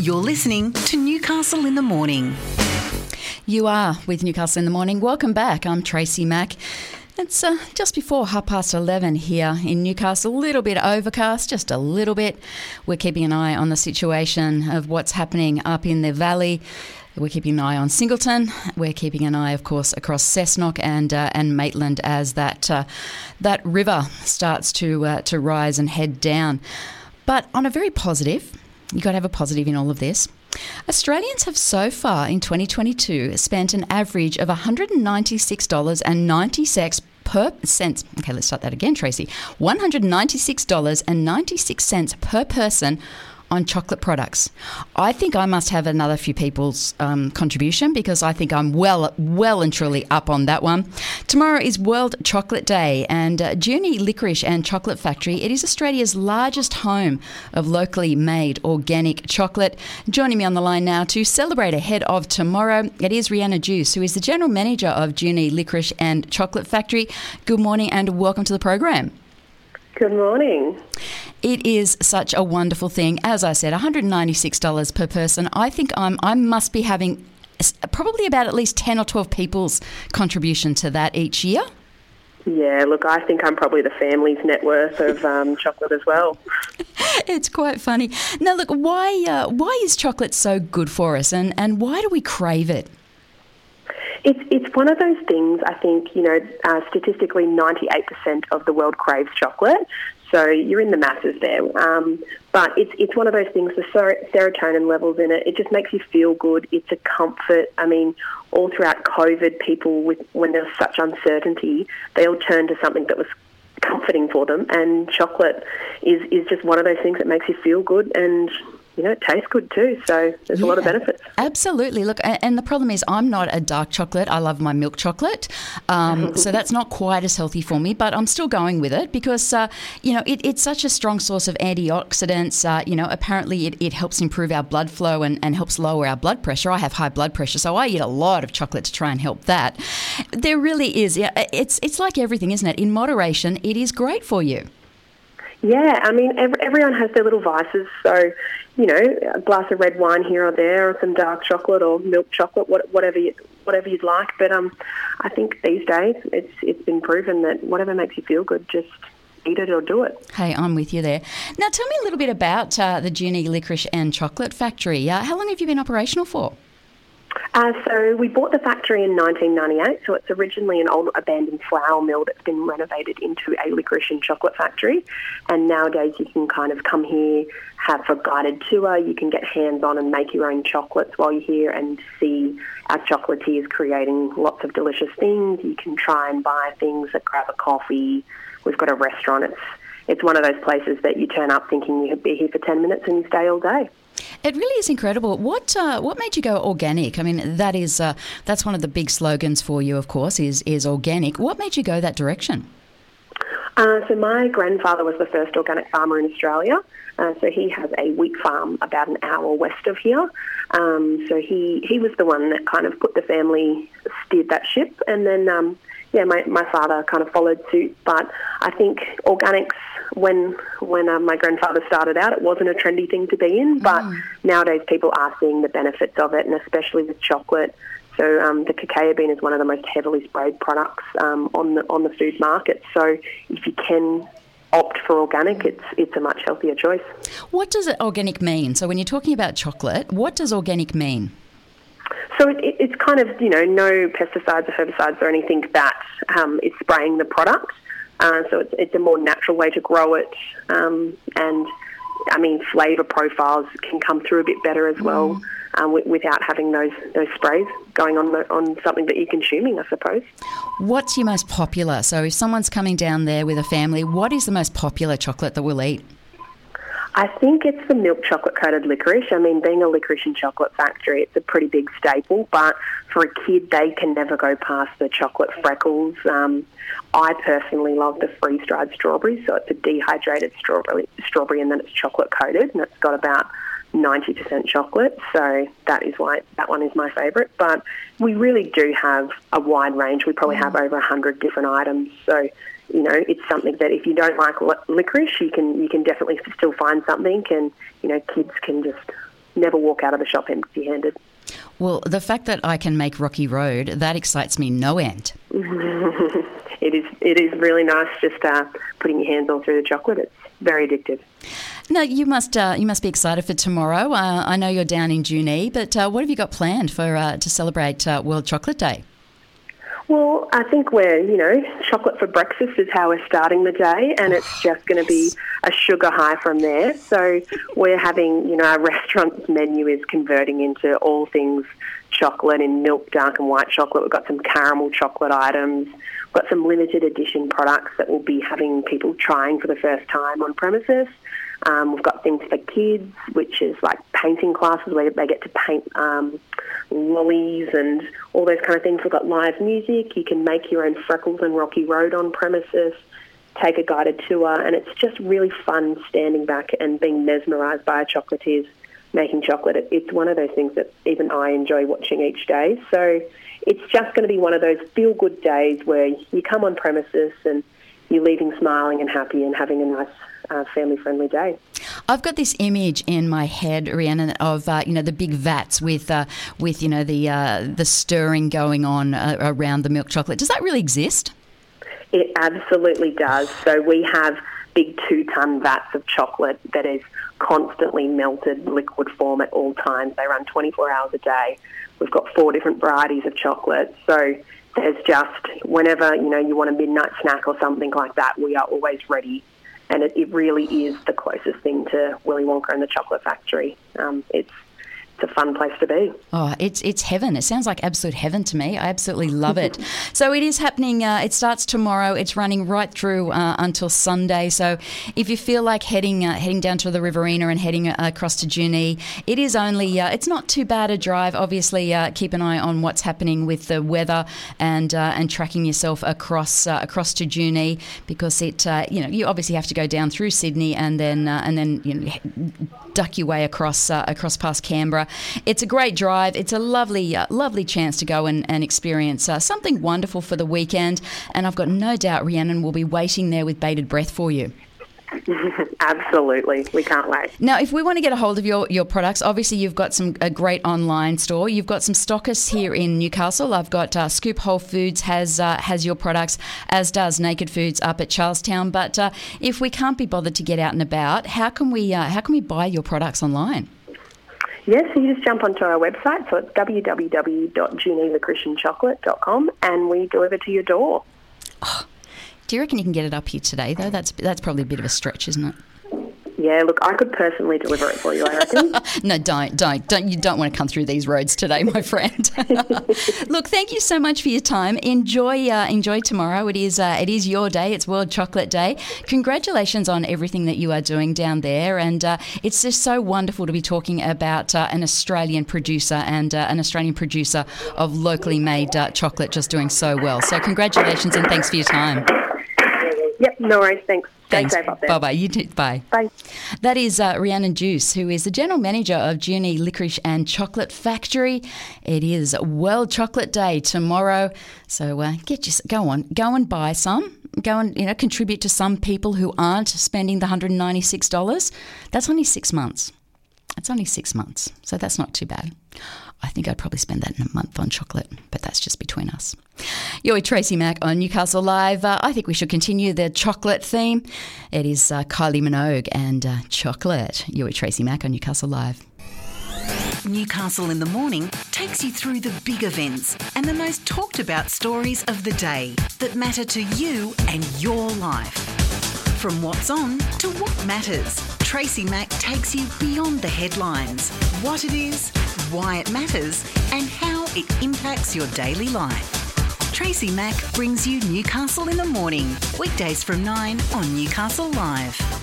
You're listening to Newcastle in the Morning. You are with Newcastle in the Morning. Welcome back. I'm Tracy Mack. It's uh, just before half past 11 here in Newcastle. A little bit overcast, just a little bit. We're keeping an eye on the situation of what's happening up in the valley. We're keeping an eye on Singleton. We're keeping an eye, of course, across Cessnock and uh, and Maitland as that uh, that river starts to uh, to rise and head down. But on a very positive, you've got to have a positive in all of this. Australians have so far in 2022 spent an average of $196.90 per. Okay, let's start that again, Tracy. $196.96 per person on chocolate products. I think I must have another few people's um, contribution because I think I'm well, well and truly up on that one. Tomorrow is World Chocolate Day, and uh, Junee Licorice and Chocolate Factory. It is Australia's largest home of locally made organic chocolate. Joining me on the line now to celebrate ahead of tomorrow, it is Rhianna Juice, who is the general manager of Junee Licorice and Chocolate Factory. Good morning and welcome to the program. Good morning. It is such a wonderful thing. As I said, $196 per person. I think I'm, I must be having probably about at least 10 or 12 people's contribution to that each year. Yeah, look, I think I'm probably the family's net worth of um, chocolate as well. it's quite funny. Now, look, why uh, why is chocolate so good for us, and, and why do we crave it? It's it's one of those things. I think you know, uh, statistically, ninety eight percent of the world craves chocolate. So you're in the masses there. Um, but it's it's one of those things. The ser- serotonin levels in it, it just makes you feel good. It's a comfort. I mean, all throughout COVID, people with when there was such uncertainty, they all turned to something that was comforting for them. And chocolate is is just one of those things that makes you feel good and you know, it tastes good too. So there's yeah, a lot of benefits. Absolutely. Look, and the problem is I'm not a dark chocolate. I love my milk chocolate. Um, so that's not quite as healthy for me, but I'm still going with it because, uh, you know, it, it's such a strong source of antioxidants. Uh, you know, apparently it, it helps improve our blood flow and, and helps lower our blood pressure. I have high blood pressure, so I eat a lot of chocolate to try and help that. There really is. Yeah, it's, it's like everything, isn't it? In moderation, it is great for you. Yeah, I mean, every, everyone has their little vices. So, you know, a glass of red wine here or there, or some dark chocolate or milk chocolate, whatever you, whatever you'd like. But um, I think these days it's it's been proven that whatever makes you feel good, just eat it or do it. Hey, I'm with you there. Now, tell me a little bit about uh, the Junee Licorice and Chocolate Factory. Uh, how long have you been operational for? Uh, so we bought the factory in 1998. So it's originally an old abandoned flour mill that's been renovated into a licorice and chocolate factory. And nowadays you can kind of come here, have a guided tour. You can get hands-on and make your own chocolates while you're here and see our chocolatiers creating lots of delicious things. You can try and buy things, that grab a coffee. We've got a restaurant. It's it's one of those places that you turn up thinking you'd be here for 10 minutes and you stay all day. It really is incredible. What uh, what made you go organic? I mean, that is uh, that's one of the big slogans for you, of course, is is organic. What made you go that direction? Uh, so my grandfather was the first organic farmer in Australia. Uh, so he has a wheat farm about an hour west of here. Um, so he, he was the one that kind of put the family, steered that ship. And then, um, yeah, my, my father kind of followed suit. But I think organics when when um, my grandfather started out, it wasn't a trendy thing to be in, but mm. nowadays people are seeing the benefits of it, and especially with chocolate. So um, the cacao bean is one of the most heavily sprayed products um, on the on the food market. So if you can opt for organic, it's it's a much healthier choice. What does organic mean? So when you're talking about chocolate, what does organic mean? So it, it, it's kind of you know no pesticides or herbicides or anything that um, is spraying the product. Uh, so it's, it's a more natural way to grow it. Um, and I mean, flavour profiles can come through a bit better as well. Mm. Um, w- without having those those sprays going on the, on something that you're consuming, I suppose. What's your most popular? So, if someone's coming down there with a family, what is the most popular chocolate that we'll eat? I think it's the milk chocolate coated licorice. I mean, being a licorice and chocolate factory, it's a pretty big staple, but for a kid, they can never go past the chocolate freckles. Um, I personally love the freeze dried strawberry, so it's a dehydrated strawberry, strawberry and then it's chocolate coated, and it's got about 90% chocolate, so that is why that one is my favourite. But we really do have a wide range. We probably have over 100 different items, so you know, it's something that if you don't like licorice, you can you can definitely still find something, and you know, kids can just never walk out of the shop empty-handed. Well, the fact that I can make Rocky Road, that excites me no end. it is it is really nice just uh, putting your hands all through the chocolate. It's very addictive. Now you must uh, you must be excited for tomorrow. Uh, I know you're down in Junee, but uh, what have you got planned for uh, to celebrate uh, World Chocolate Day? Well, I think we're, you know, chocolate for breakfast is how we're starting the day, and it's just going to be a sugar high from there. So we're having, you know, our restaurant's menu is converting into all things chocolate in milk, dark and white chocolate. We've got some caramel chocolate items. We've got some limited edition products that we'll be having people trying for the first time on premises. Um, we've got things for kids, which is like painting classes where they get to paint um, lollies and all those kind of things. We've got live music. You can make your own freckles and Rocky Road on premises, take a guided tour, and it's just really fun standing back and being mesmerised by a chocolatiers making chocolate. It's one of those things that even I enjoy watching each day. So it's just going to be one of those feel good days where you come on premises and you're leaving smiling and happy and having a nice uh, family friendly day. I've got this image in my head, Rhiannon, of uh, you know the big vats with uh, with you know the uh, the stirring going on uh, around the milk chocolate. Does that really exist? It absolutely does. So we have big two ton vats of chocolate that is constantly melted liquid form at all times. They run 24 hours a day. We've got four different varieties of chocolate. So there's just whenever you know you want a midnight snack or something like that, we are always ready and it, it really is the closest thing to Willy Wonka and the Chocolate Factory. Um, it's it's a fun place to be. Oh, it's it's heaven. It sounds like absolute heaven to me. I absolutely love it. so it is happening. Uh, it starts tomorrow. It's running right through uh, until Sunday. So if you feel like heading uh, heading down to the Riverina and heading uh, across to Junee, it is only uh, it's not too bad a drive. Obviously, uh, keep an eye on what's happening with the weather and and tracking yourself across across to Junee because it you know you obviously have to go down through Sydney and then and then you know duck your way across across past Canberra it's a great drive. It's a lovely, uh, lovely chance to go and, and experience uh, something wonderful for the weekend. And I've got no doubt Rhiannon will be waiting there with bated breath for you. Absolutely, we can't wait. Now, if we want to get a hold of your, your products, obviously you've got some a great online store. You've got some stockists here in Newcastle. I've got uh, Scoop Whole Foods has uh, has your products, as does Naked Foods up at Charlestown. But uh, if we can't be bothered to get out and about, how can we uh, how can we buy your products online? Yes, so you just jump onto our website, so it's www.juneelicoriceandchocolate.com, and we deliver to your door. Oh, do you reckon you can get it up here today, though? That's that's probably a bit of a stretch, isn't it? Yeah, look, I could personally deliver it for you. I reckon. no, don't, don't, don't. You don't want to come through these roads today, my friend. look, thank you so much for your time. Enjoy, uh, enjoy tomorrow. It is, uh, it is your day. It's World Chocolate Day. Congratulations on everything that you are doing down there, and uh, it's just so wonderful to be talking about uh, an Australian producer and uh, an Australian producer of locally made uh, chocolate just doing so well. So, congratulations and thanks for your time. Yep, no worries. Thanks. Thanks. Bye bye. You too. Bye. Bye. That is uh, Rhiannon Juice, who is the general manager of Junee Licorice and Chocolate Factory. It is World Chocolate Day tomorrow, so uh, get your go on, go and buy some. Go and you know contribute to some people who aren't spending the hundred and ninety six dollars. That's only six months. It's only six months, so that's not too bad. I think I'd probably spend that in a month on chocolate, but that's just between us. You're with Tracy Mack on Newcastle Live. Uh, I think we should continue the chocolate theme. It is uh, Kylie Minogue and uh, chocolate. You're with Tracy Mack on Newcastle Live. Newcastle in the Morning takes you through the big events and the most talked about stories of the day that matter to you and your life. From what's on to what matters, Tracy Mack takes you beyond the headlines, what it is, why it matters, and how it impacts your daily life. Tracy Mack brings you Newcastle in the morning, weekdays from 9 on Newcastle Live.